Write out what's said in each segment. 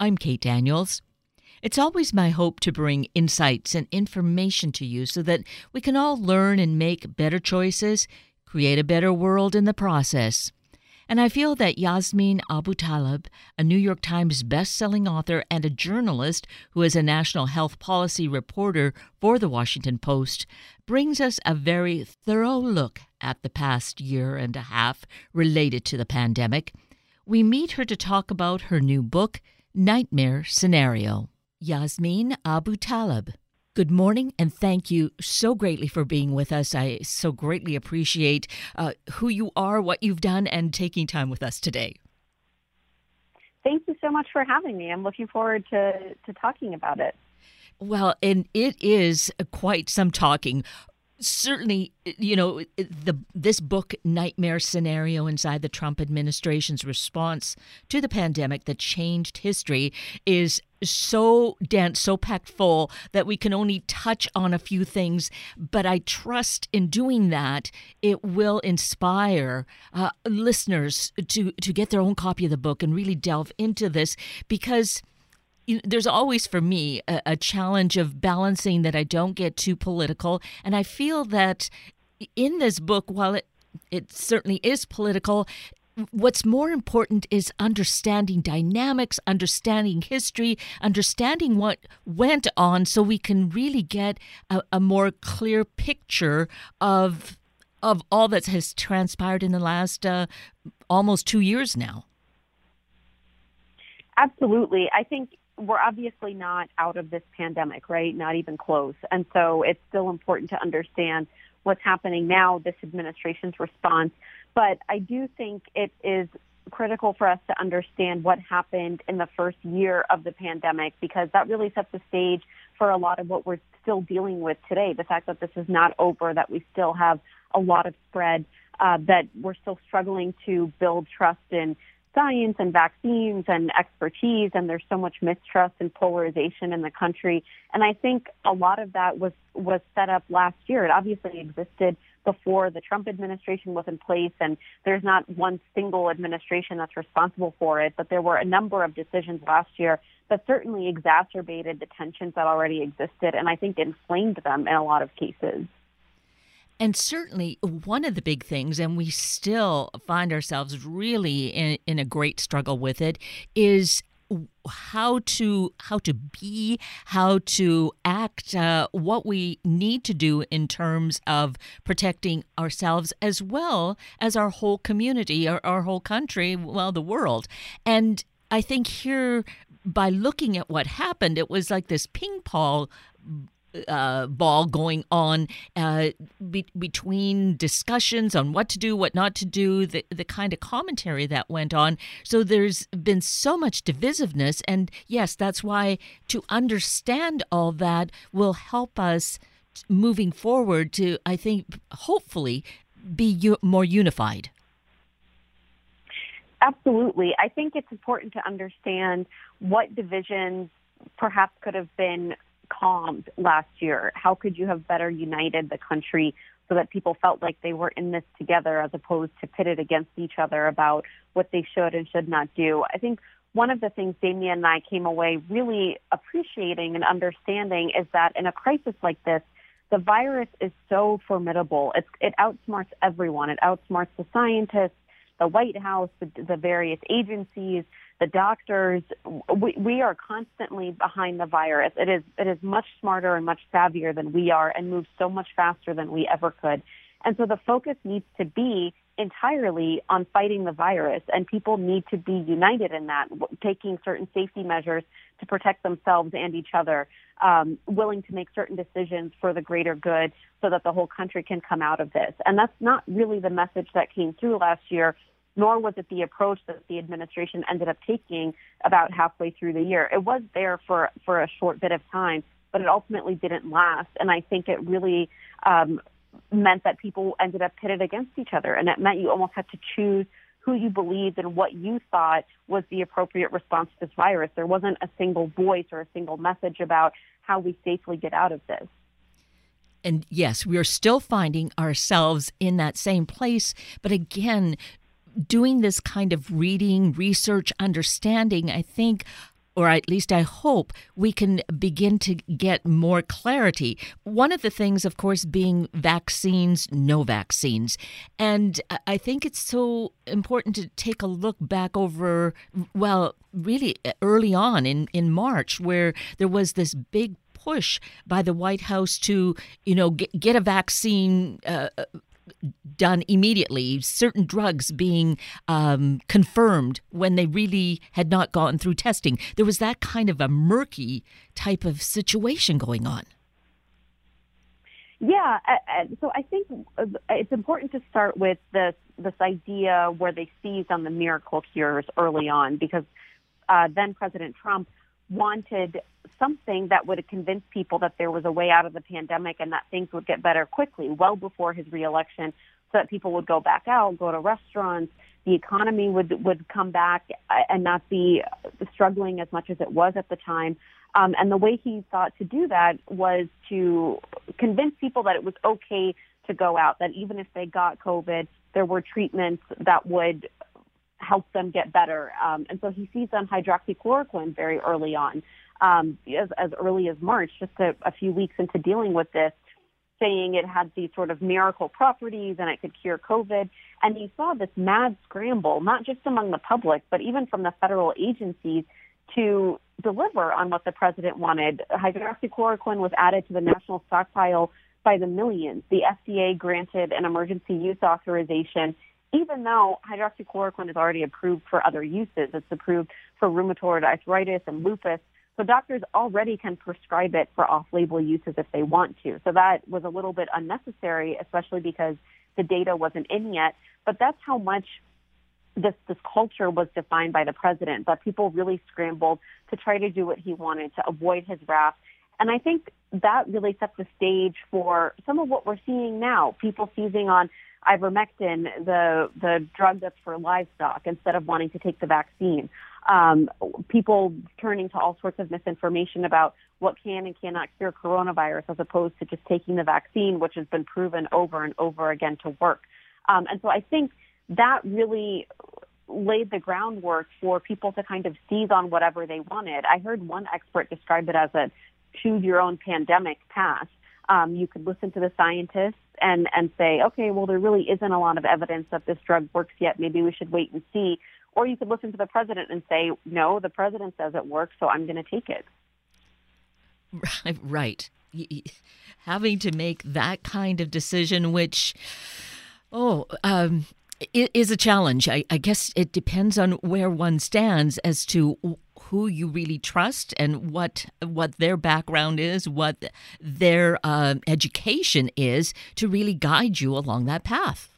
I'm Kate Daniels. It's always my hope to bring insights and information to you so that we can all learn and make better choices, create a better world in the process. And I feel that Yasmeen Abutaleb, a New York Times best-selling author and a journalist who is a national health policy reporter for the Washington Post, brings us a very thorough look at the past year and a half related to the pandemic. We meet her to talk about her new book, Nightmare Scenario. Yasmeen Abutaleb. Good morning, and thank you so greatly for being with us. I so greatly appreciate uh, who you are, what you've done, and taking time with us today. Thank you so much for having me. I'm looking forward to, to talking about it. Well, and it is quite some talking certainly you know the this book nightmare scenario inside the Trump administration's response to the pandemic that changed history is so dense so packed full that we can only touch on a few things. But i trust in doing that it will inspire uh, listeners to to get their own copy of the book and really delve into this because there's always for me a, a challenge of balancing that I don't get too political, and I feel that in this book, while it it certainly is political, what's more important is understanding dynamics, understanding history, understanding what went on so we can really get a, a, more clear picture of of all that has transpired in the last uh, almost two years now. Absolutely. I think we're obviously not out of this pandemic, right? Not even close. And so it's still important to understand what's happening now, this administration's response. But I do think it is critical for us to understand what happened in the first year of the pandemic because that really sets the stage for a lot of what we're still dealing with today. The fact that this is not over, that we still have a lot of spread, uh, that we're still struggling to build trust in science and vaccines and expertise, and there's so much mistrust and polarization in the country. And I think a lot of that was was set up last year. It obviously existed before the Trump administration was in place, and there's not one single administration that's responsible for it. But there were a number of decisions last year that certainly exacerbated the tensions that already existed, and I think inflamed them in a lot of cases. And certainly, one of the big things, and we still find ourselves really in, in a great struggle with it, is how to how to be how to act uh, what we need to do in terms of protecting ourselves as well as our whole community our, our whole country well the world. And i think here by looking at what happened it was like this ping pong uh, ball going on uh, be- between discussions on what to do, what not to do, the, the kind of commentary that went on. So there's been so much divisiveness. And yes, that's why to understand all that will help us moving forward to, I think, hopefully be u- more unified. Absolutely. I think it's important to understand what divisions perhaps could have been calmed last year? How could you have better united the country so that people felt like they were in this together as opposed to pitted against each other about what they should and should not do? I think one of the things Damian and I came away really appreciating and understanding is that in a crisis like this, the virus is so formidable. It's, it outsmarts everyone. It outsmarts the scientists, the White House, the, the various agencies, the doctors. We, we are constantly behind the virus. It is it is much smarter and much savvier than we are, and moves so much faster than we ever could. And so the focus needs to be entirely on fighting the virus, and people need to be united in that, taking certain safety measures to protect themselves and each other, um, willing to make certain decisions for the greater good so that the whole country can come out of this. And that's not really the message that came through last year nor was it the approach that the administration ended up taking about halfway through the year. It was there for, for a short bit of time, but it ultimately didn't last. And I think it really um, meant that people ended up pitted against each other. And it meant you almost had to choose who you believed and what you thought was the appropriate response to this virus. There wasn't a single voice or a single message about how we safely get out of this. And yes, we are still finding ourselves in that same place. But again, doing this kind of reading, research, understanding, I think or at least I hope, we can begin to get more clarity. One of the things, of course, being vaccines, no vaccines. And I think it's so important to take a look back over, well, really early on in, in March, where there was this big push by the White House to, you know, get, get a vaccine uh, done immediately, certain drugs being um, confirmed when they really had not gone through testing. There was that kind of a murky type of situation going on. Yeah, so I think uh, it's important to start with this this idea where they seized on the miracle cures early on because uh, then President Trump wanted something that would convince people that there was a way out of the pandemic and that things would get better quickly, well before his reelection, so that people would go back out, go to restaurants, the economy would would come back and not be struggling as much as it was at the time. Um, and the way he thought to do that was to convince people that it was okay to go out, that even if they got COVID, there were treatments that would help them get better. Um, and so he sees on hydroxychloroquine very early on, um, as, as early as March, just a, a few weeks into dealing with this, saying it had these sort of miracle properties and it could cure COVID. And he saw this mad scramble, not just among the public, but even from the federal agencies to deliver on what the president wanted. Hydroxychloroquine was added to the national stockpile by the millions. The FDA granted an emergency use authorization even though hydroxychloroquine is already approved for other uses, it's approved for rheumatoid arthritis and lupus. So doctors already can prescribe it for off-label uses if they want to. So that was a little bit unnecessary, especially because the data wasn't in yet. But that's how much this this culture was defined by the president. But people really scrambled to try to do what he wanted to avoid his wrath. And I think that really set the stage for some of what we're seeing now. People seizing on ivermectin, the the drug that's for livestock, instead of wanting to take the vaccine. Um, people turning to all sorts of misinformation about what can and cannot cure coronavirus, as opposed to just taking the vaccine, which has been proven over and over again to work. Um, and so I think that really laid the groundwork for people to kind of seize on whatever they wanted. I heard one expert describe it as a choose your own pandemic path. Um, you could listen to the scientists and and say, okay, well, there really isn't a lot of evidence that this drug works yet. Maybe we should wait and see. Or you could listen to the president and say, no, the president says it works, so I'm going to take it. Right. Having to make that kind of decision, which, oh, um, is a challenge. I, I guess it depends on where one stands as to who you really trust and what what their background is, what their uh, education is to really guide you along that path.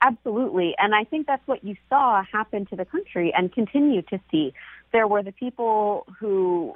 Absolutely, and I think that's what you saw happen to the country and continue to see. There were the people who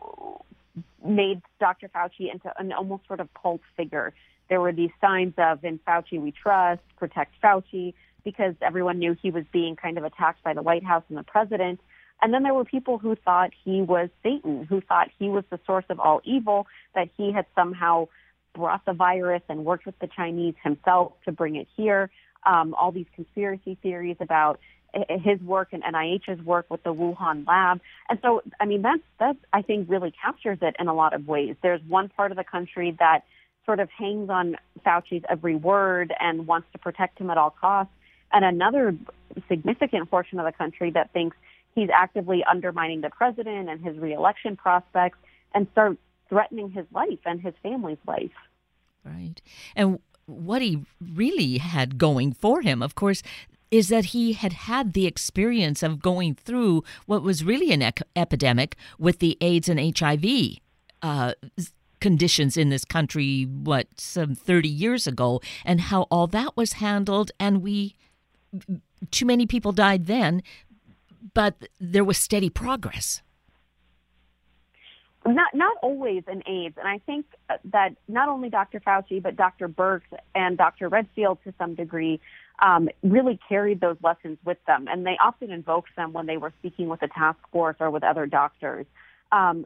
made Dr. Fauci into an almost sort of cult figure. There were these signs of "In Fauci we trust," "Protect Fauci," because everyone knew he was being kind of attacked by the White House and the president. And then there were people who thought he was Satan, who thought he was the source of all evil, that he had somehow brought the virus and worked with the Chinese himself to bring it here. Um, all these conspiracy theories about his work and NIH's work with the Wuhan lab. And so, I mean, that's, that I think really captures it in a lot of ways. There's one part of the country that sort of hangs on Fauci's every word and wants to protect him at all costs. And another significant portion of the country that thinks he's actively undermining the president and his reelection prospects and start threatening his life and his family's life. Right. And what he really had going for him, of course, is that he had had the experience of going through what was really an ec- epidemic with the AIDS and HIV uh, conditions in this country, what, some 30 years ago, and how all that was handled. And we, too many people died then, but there was steady progress. Not not always in AIDS, and I think that not only Dr. Fauci but Dr. Birx and Dr. Redfield to some degree um, really carried those lessons with them, and they often invoked them when they were speaking with the task force or with other doctors. Um,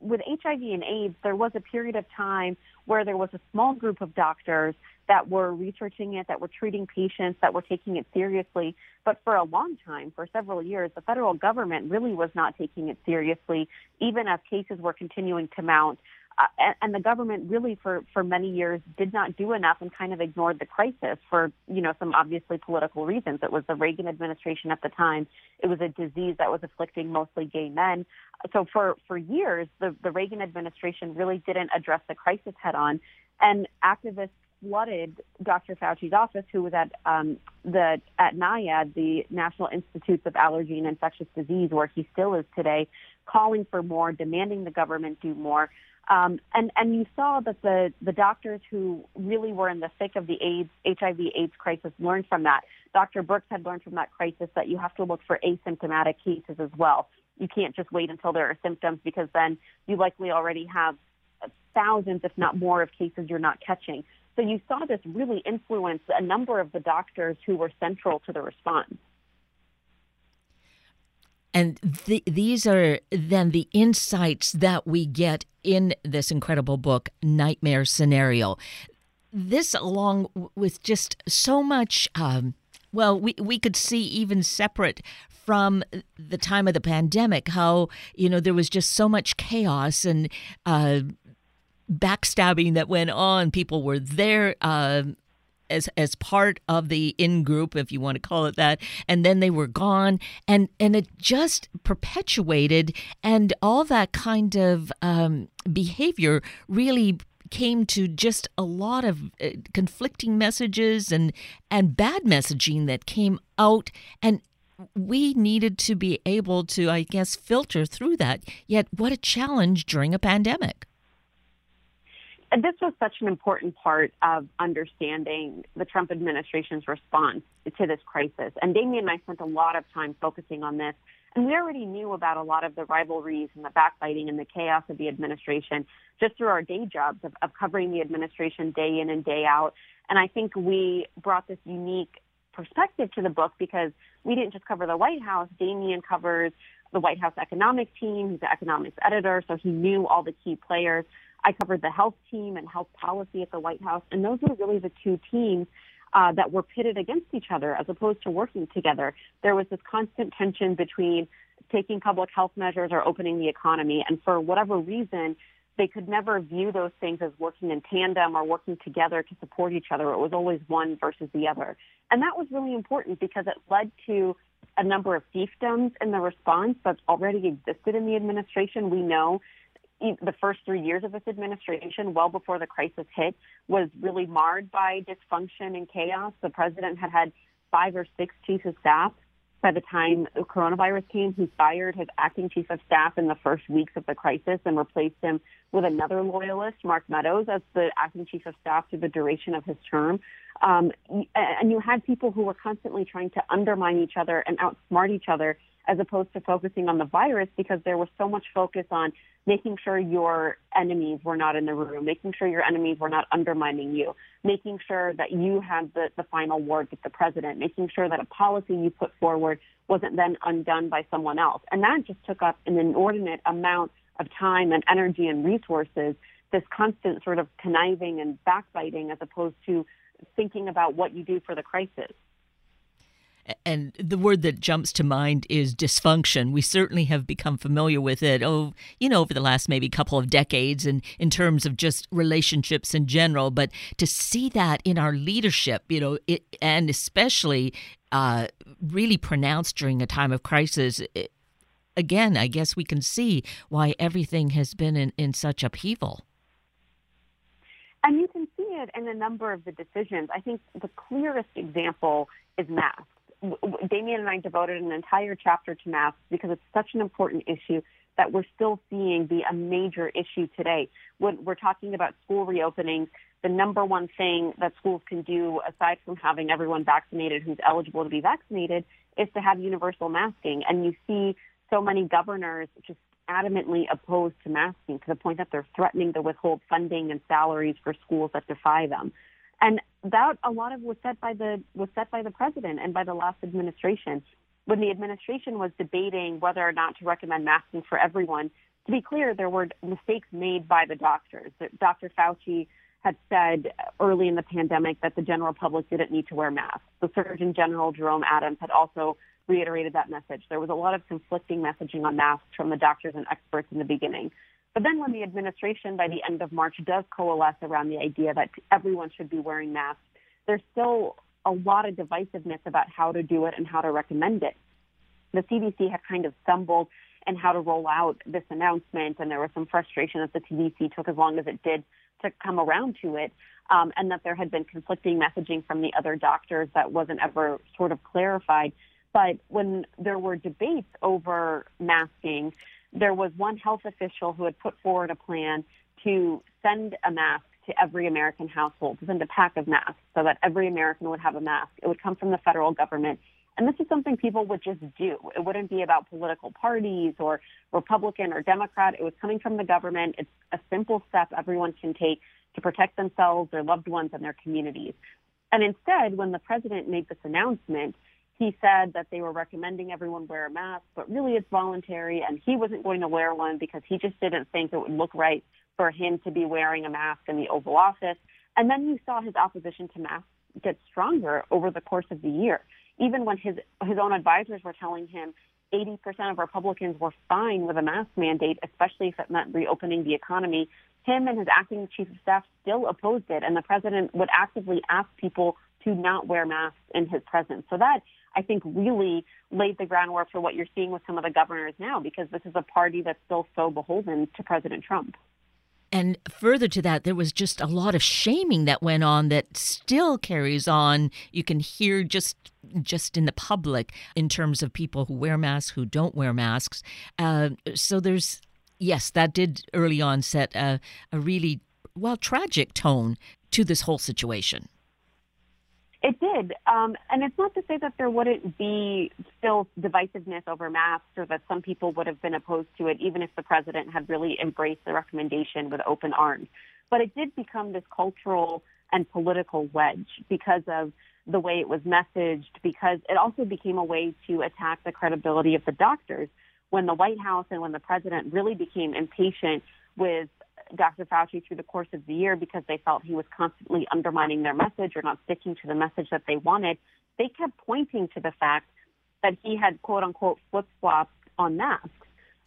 with HIV and AIDS, there was a period of time where there was a small group of doctors that were researching it, that were treating patients, that were taking it seriously. But for a long time, for several years, the federal government really was not taking it seriously, even as cases were continuing to mount. Uh, and, the government really for, for many years did not do enough and kind of ignored the crisis for, you know, some obviously political reasons. It was the Reagan administration at the time. It was a disease that was afflicting mostly gay men. So for, for years, the, the Reagan administration really didn't address the crisis head on. And activists flooded Dr. Fauci's office, who was at um, the at NIAID, the National Institutes of Allergy and Infectious Disease, where he still is today, calling for more, demanding the government do more. Um, and and you saw that the the doctors who really were in the thick of the AIDS HIV/AIDS crisis learned from that. Dr. Birx had learned from that crisis that you have to look for asymptomatic cases as well. You can't just wait until there are symptoms because then you likely already have thousands, if not more, of cases you're not catching. So you saw this really influence a number of the doctors who were central to the response. And th- these are then the insights that we get in this incredible book, Nightmare Scenario. This, along with just so much, um, well, we, we could see even separate from the time of the pandemic, how, you know, there was just so much chaos and uh, backstabbing that went on. People were there. Uh, as as part of the in group, if you want to call it that, and then they were gone, and and it just perpetuated, and all that kind of um, behavior really came to just a lot of uh, conflicting messages and and bad messaging that came out, and we needed to be able to, I guess, filter through that. Yet, what a challenge during a pandemic this was such an important part of understanding the Trump administration's response to this crisis. And Damian and I spent a lot of time focusing on this. And we already knew about a lot of the rivalries and the backbiting and the chaos of the administration just through our day jobs of, of covering the administration day in and day out. And I think we brought this unique perspective to the book because we didn't just cover the White House. Damian covers the White House economic team. He's the economics editor, so he knew all the key players. I covered the health team and health policy at the White House, and those were really the two teams uh, that were pitted against each other as opposed to working together. There was this constant tension between taking public health measures or opening the economy, and for whatever reason, they could never view those things as working in tandem or working together to support each other. It was always one versus the other. And that was really important because it led to a number of fiefdoms in the response that's already existed in the administration. We know the first three years of this administration, well before the crisis hit, was really marred by dysfunction and chaos. The president had had five or six chiefs of staff by the time the coronavirus came. He fired his acting chief of staff in the first weeks of the crisis and replaced him with another loyalist, Mark Meadows, as the acting chief of staff through the duration of his term. Um, and you had people who were constantly trying to undermine each other and outsmart each other as opposed to focusing on the virus because there was so much focus on making sure your enemies were not in the room, making sure your enemies were not undermining you, making sure that you had the, the final word with the president, making sure that a policy you put forward wasn't then undone by someone else. And that just took up an inordinate amount of time and energy and resources, this constant sort of conniving and backbiting as opposed to thinking about what you do for the crisis and the word that jumps to mind is dysfunction. We certainly have become familiar with it. Oh, you know, over the last maybe couple of decades, and in terms of just relationships in general. But to see that in our leadership, you know, it, and especially uh, really pronounced during a time of crisis. It, again, I guess we can see why everything has been in, in such upheaval. And a number of the decisions. I think the clearest example is masks. Damian and I devoted an entire chapter to masks because it's such an important issue that we're still seeing be a major issue today. When we're talking about school reopenings, the number one thing that schools can do, aside from having everyone vaccinated who's eligible to be vaccinated, is to have universal masking. And you see so many governors just adamantly opposed to masking to the point that they're threatening to withhold funding and salaries for schools that defy them. And that a lot of was set by the was set by the president and by the last administration. When the administration was debating whether or not to recommend masking for everyone, to be clear, there were mistakes made by the doctors. Dr. Fauci had said early in the pandemic that the general public didn't need to wear masks. The Surgeon General, Jerome Adams, had also reiterated that message. There was a lot of conflicting messaging on masks from the doctors and experts in the beginning. But then when the administration by the end of March does coalesce around the idea that everyone should be wearing masks, there's still a lot of divisiveness about how to do it and how to recommend it. The CDC had kind of stumbled in how to roll out this announcement, and there was some frustration that the CDC took as long as it did to come around to it, um, and that there had been conflicting messaging from the other doctors that wasn't ever sort of clarified. But when there were debates over masking, there was one health official who had put forward a plan to send a mask to every American household, to send a pack of masks so that every American would have a mask. It would come from the federal government. And this is something people would just do. It wouldn't be about political parties or Republican or Democrat. It was coming from the government. It's a simple step everyone can take to protect themselves, their loved ones, and their communities. And instead, when the president made this announcement, he said that they were recommending everyone wear a mask, but really it's voluntary, and he wasn't going to wear one because he just didn't think it would look right for him to be wearing a mask in the Oval Office. And then you saw his opposition to masks get stronger over the course of the year. Even when his his own advisors were telling him 80% of Republicans were fine with a mask mandate, especially if it meant reopening the economy, him and his acting chief of staff still opposed it, and the president would actively ask people to not wear masks in his presence. So that I think really laid the groundwork for what you're seeing with some of the governors now, because this is a party that's still so beholden to President Trump. And further to that, there was just a lot of shaming that went on that still carries on. You can hear just just in the public in terms of people who wear masks, who don't wear masks. Uh, so there's yes, that did early on set a, a really well tragic tone to this whole situation. It did. Um, and it's not to say that there wouldn't be still divisiveness over masks or that some people would have been opposed to it, even if the president had really embraced the recommendation with open arms. But it did become this cultural and political wedge because of the way it was messaged, because it also became a way to attack the credibility of the doctors when the White House and when the president really became impatient with Dr. Fauci through the course of the year because they felt he was constantly undermining their message or not sticking to the message that they wanted, they kept pointing to the fact that he had quote unquote flip flopped on masks.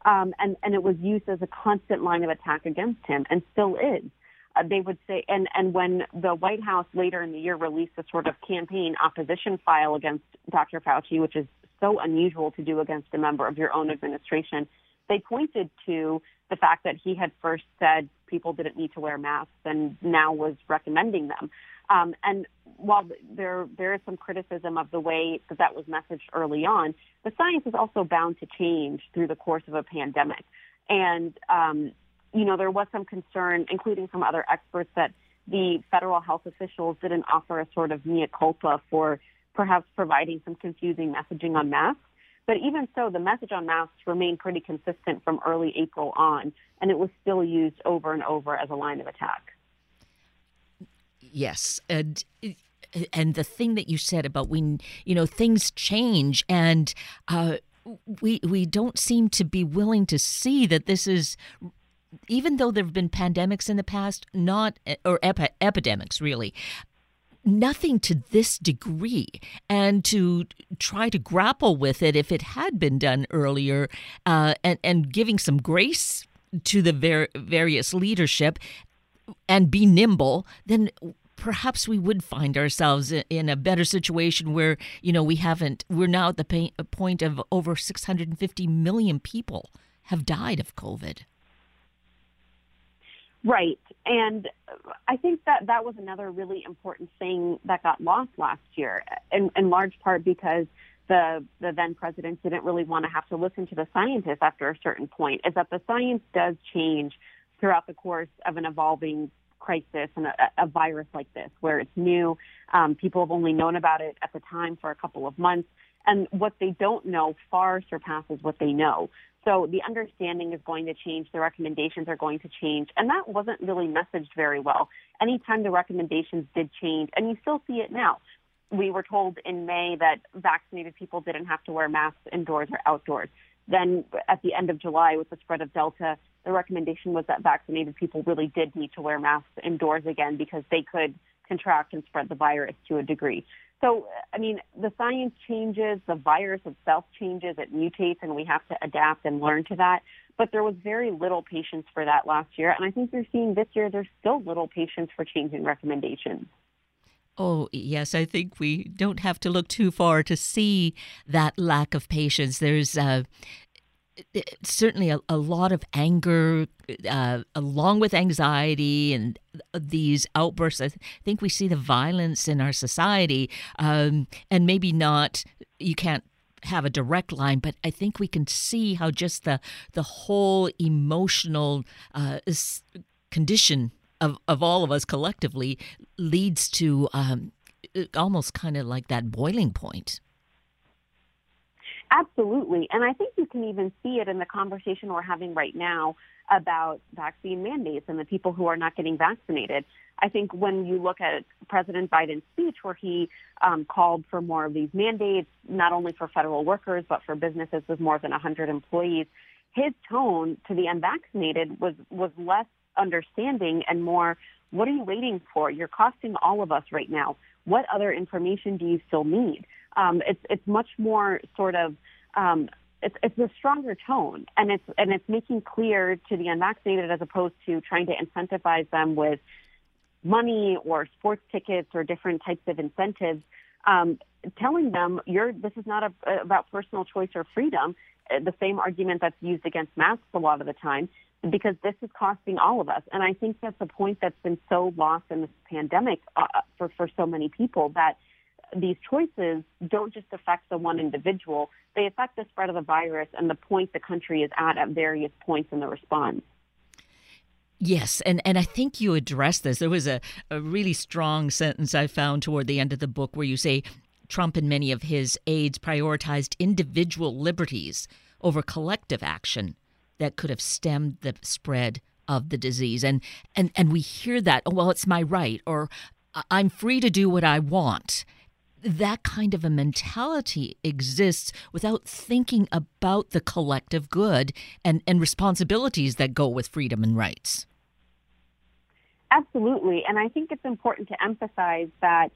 Um, and, and it was used as a constant line of attack against him and still is. Uh, they would say, and, and when the White House later in the year released a sort of campaign opposition file against Dr. Fauci, which is so unusual to do against a member of your own administration, they pointed to the fact that he had first said people didn't need to wear masks and now was recommending them. Um, and while there there is some criticism of the way that that was messaged early on, the science is also bound to change through the course of a pandemic. And um, you know there was some concern, including from other experts, that the federal health officials didn't offer a sort of mea culpa for perhaps providing some confusing messaging on masks. But even so, the message on masks remained pretty consistent from early April on, and it was still used over and over as a line of attack. Yes, and and the thing that you said about when you know things change and. Uh, we we don't seem to be willing to see that this is even though there have been pandemics in the past, not or epi- epidemics really, nothing to this degree. And to try to grapple with it if it had been done earlier uh, and, and giving some grace to the ver- various leadership and be nimble, then perhaps we would find ourselves in a better situation where you know we haven't we're now at the point of over 650 million people have died of covid Right. And I think that that was another really important thing that got lost last year, in, in large part because the, the then president didn't really want to have to listen to the scientists after a certain point, is that the science does change throughout the course of an evolving crisis and a, a virus like this, where it's new. Um, people have only known about it at the time for a couple of months. And what they don't know far surpasses what they know. So the understanding is going to change, the recommendations are going to change, and that wasn't really messaged very well. Anytime the recommendations did change, and you still see it now. We were told in May that vaccinated people didn't have to wear masks indoors or outdoors. Then at the end of July, with the spread of Delta, the recommendation was that vaccinated people really did need to wear masks indoors again because they could contract and spread the virus to a degree. So, I mean, the science changes, the virus itself changes, it mutates, and we have to adapt and learn to that. But there was very little patience for that last year. And I think you're seeing this year there's still little patience for changing recommendations. Oh, yes, I think we don't have to look too far to see that lack of patience. There's uh, certainly a, a, lot of anger, uh, along with anxiety and these outbursts. I think we see the violence in our society, um, and maybe not. You can't have a direct line, but I think we can see how just the the whole emotional uh, condition of of all of us collectively leads to um, almost kind of like that boiling point. Absolutely. And I think you can even see it in the conversation we're having right now about vaccine mandates and the people who are not getting vaccinated. I think when you look at President Biden's speech, where he um, called for more of these mandates, not only for federal workers, but for businesses with more than 100 employees, his tone to the unvaccinated was, was less understanding and more, what are you waiting for? You're costing all of us right now. What other information do you still need? Um, it's it's much more sort of um, it's it's a stronger tone, and it's and it's making clear to the unvaccinated as opposed to trying to incentivize them with money or sports tickets or different types of incentives. Um, telling them you're this is not a, about personal choice or freedom. Uh, the same argument that's used against masks a lot of the time, because this is costing all of us. And I think that's a point that's been so lost in this pandemic uh, for for so many people that these choices don't just affect the one individual, they affect the spread of the virus and the point the country is at at various points in the response. Yes, and, and I think you addressed this. There was a, a really strong sentence I found toward the end of the book where you say Trump and many of his aides prioritized individual liberties over collective action that could have stemmed the spread of the disease. And and and we hear that, oh well, it's my right, or I'm free to do what I want that kind of a mentality exists without thinking about the collective good and, and responsibilities that go with freedom and rights. Absolutely, and I think it's important to emphasize that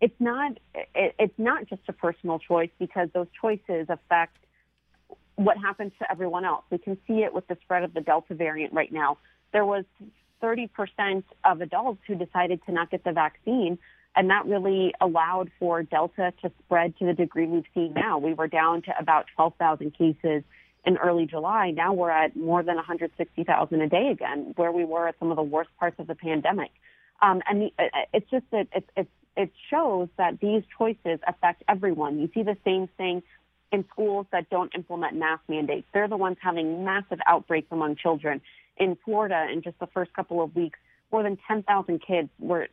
it's not it, it's not just a personal choice because those choices affect what happens to everyone else. We can see it with the spread of the Delta variant right now. There was 30% of adults who decided to not get the vaccine and that really allowed for Delta to spread to the degree we've seen now. We were down to about 12,000 cases in early July. Now we're at more than 160,000 a day again, where we were at some of the worst parts of the pandemic. Um, and the, it's just that it, it, it shows that these choices affect everyone. You see the same thing in schools that don't implement mask mandates. They're the ones having massive outbreaks among children. In Florida, in just the first couple of weeks, more than 10,000 kids were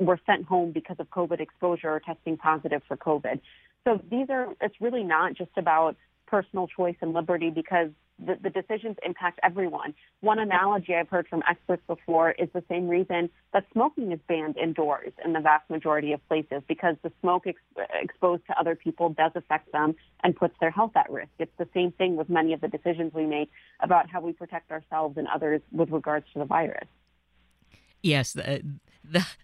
were sent home because of COVID exposure or testing positive for COVID. So these are it's really not just about personal choice and liberty because the, the decisions impact everyone. One analogy I've heard from experts before is the same reason that smoking is banned indoors in the vast majority of places because the smoke ex- exposed to other people does affect them and puts their health at risk. It's the same thing with many of the decisions we make about how we protect ourselves and others with regards to the virus. Yes,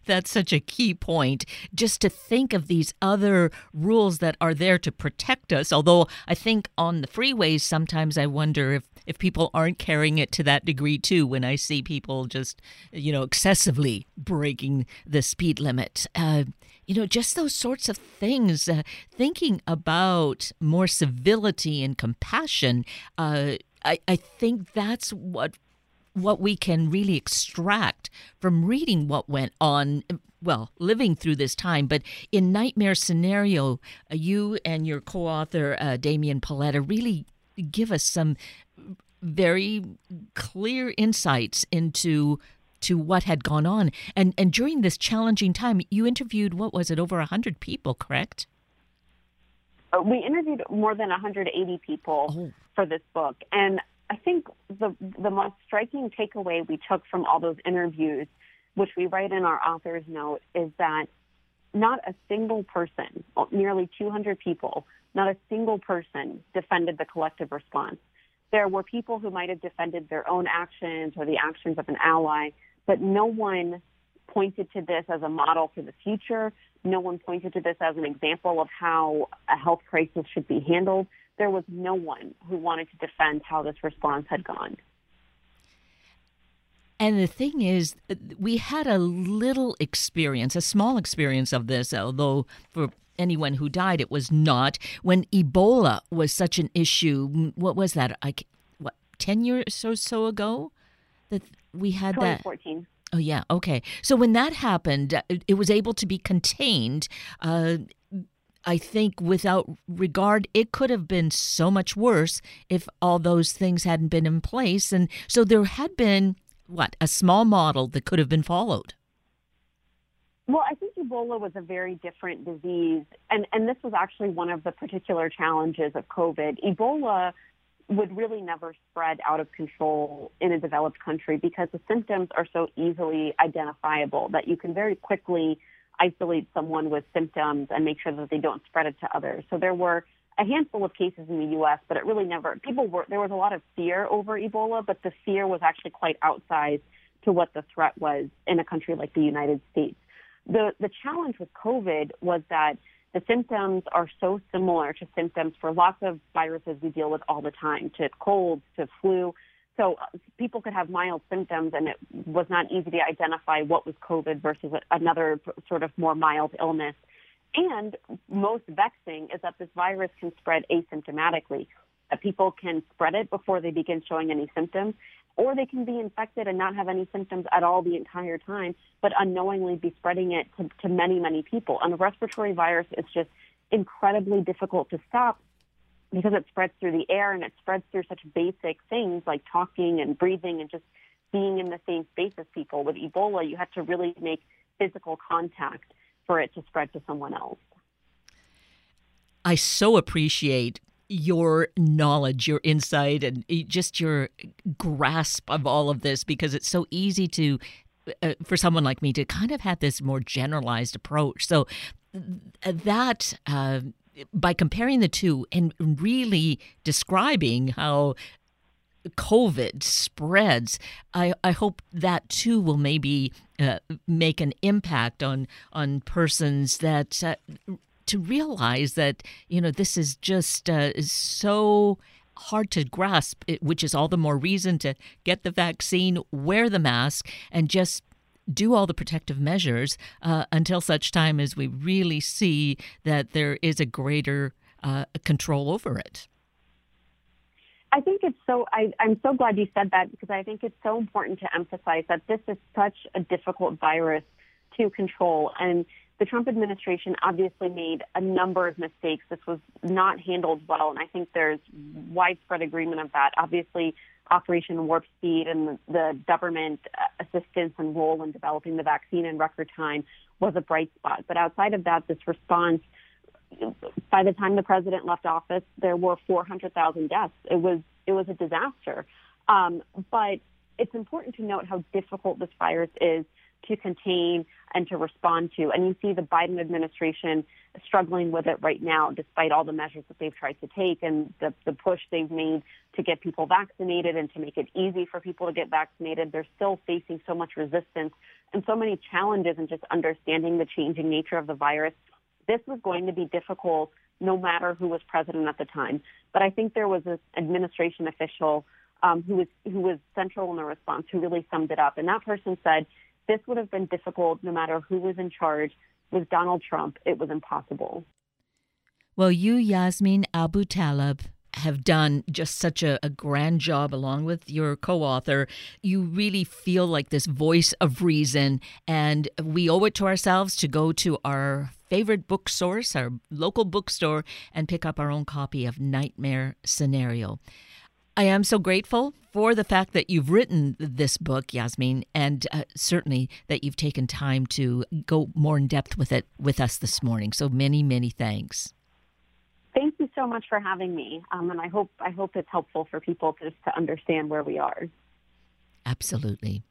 that's such a key point. Just to think of these other rules that are there to protect us. Although I think on the freeways, sometimes I wonder if, if people aren't carrying it to that degree too. When I see people just, you know, excessively breaking the speed limit. Uh, you know, just those sorts of things. Uh, thinking about more civility and compassion. Uh, I, I think that's what what we can really extract from reading what went on well, living through this time, but in Nightmare Scenario, uh, you and your co author, uh, Damian Paletta, really give us some very clear insights into to what had gone on. And, and during this challenging time, you interviewed, what was it, over 100 people, correct? Uh, we interviewed more than 180 people oh. for this book. And I think the the most striking takeaway we took from all those interviews, which we write in our author's note, is that not a single person, nearly 200 people, not a single person defended the collective response. There were people who might have defended their own actions or the actions of an ally, but no one pointed to this as a model for the future. No one pointed to this as an example of how a health crisis should be handled. There was no one who wanted to defend how this response had gone. And the thing is, we had a little experience, a small experience of this, although for anyone who died, it was not. When Ebola was such an issue, what was that? I, what, 10 years or so ago that we had 2014. that? Oh, yeah. Okay. So when that happened, uh, it was able to be contained. Uh, I think without regard, it could have been so much worse if all those things hadn't been in place. And so there had been, what, a small model that could have been followed. Well, I think Ebola was a very different disease. And, and this was actually one of the particular challenges of COVID. Ebola would really never spread out of control in a developed country because the symptoms are so easily identifiable that you can very quickly isolate someone with symptoms and make sure that they don't spread it to others. So there were a handful of cases in the U.S., but it really never, people were, there was a lot of fear over Ebola, but the fear was actually quite outsized to what the threat was in a country like the United States. The, the challenge with COVID was that the symptoms are so similar to symptoms for lots of viruses we deal with all the time, to colds, to flu. So uh, people could have mild symptoms, and it was not easy to identify what was COVID versus another sort of more mild illness. And most vexing is that this virus can spread asymptomatically. That people can spread it before they begin showing any symptoms, or they can be infected and not have any symptoms at all the entire time, but unknowingly be spreading it to, to many, many people. And a respiratory virus is just incredibly difficult to stop because it spreads through the air and it spreads through such basic things like talking and breathing and just being in the same space as people. With Ebola, you have to really make physical contact for it to spread to someone else. I so appreciate your knowledge, your insight, and just your grasp of all of this because it's so easy to, uh, for someone like me, to kind of have this more generalized approach. So that. Uh, by comparing the two and really describing how COVID spreads, I, I hope that too will maybe uh, make an impact on on persons that uh, to realize that you know this is just uh, is so hard to grasp, which is all the more reason to get the vaccine, wear the mask, and just do all the protective measures uh, until such time as we really see that there is a greater uh, control over it. I think it's so, I, I'm so glad you said that because I think it's so important to emphasize that this is such a difficult virus to control. And the Trump administration obviously made a number of mistakes. This was not handled well, and I think there's widespread agreement of that. Obviously, Operation Warp Speed and the government uh, assistance and role in developing the vaccine in record time was a bright spot. But outside of that, this response, by the time the president left office, there were 400,000 deaths. It was it was a disaster. Um, but it's important to note how difficult this virus is to contain and to respond to. And you see the Biden administration struggling with it right now, despite all the measures that they've tried to take and the, the push they've made to get people vaccinated and to make it easy for people to get vaccinated. They're still facing so much resistance and so many challenges in just understanding the changing nature of the virus. This was going to be difficult no matter who was president at the time. But I think there was an administration official um, who was who was central in the response who really summed it up. And that person said, this would have been difficult no matter who was in charge. With Donald Trump, it was impossible. Well, you, Yasmeen Abutaleb, have done just such a, a, grand job along with your co-author you really feel like this voice of reason and we owe it to ourselves to go to our favorite book source our local bookstore and pick up our own copy of nightmare scenario I am so grateful for the fact that you've written this book, Yasmeen, and uh, certainly that you've taken time to go more in depth with it with us this morning. So many, many thanks. Thank you so much for having me, um, and I hope I hope it's helpful for people to to understand where we are. Absolutely.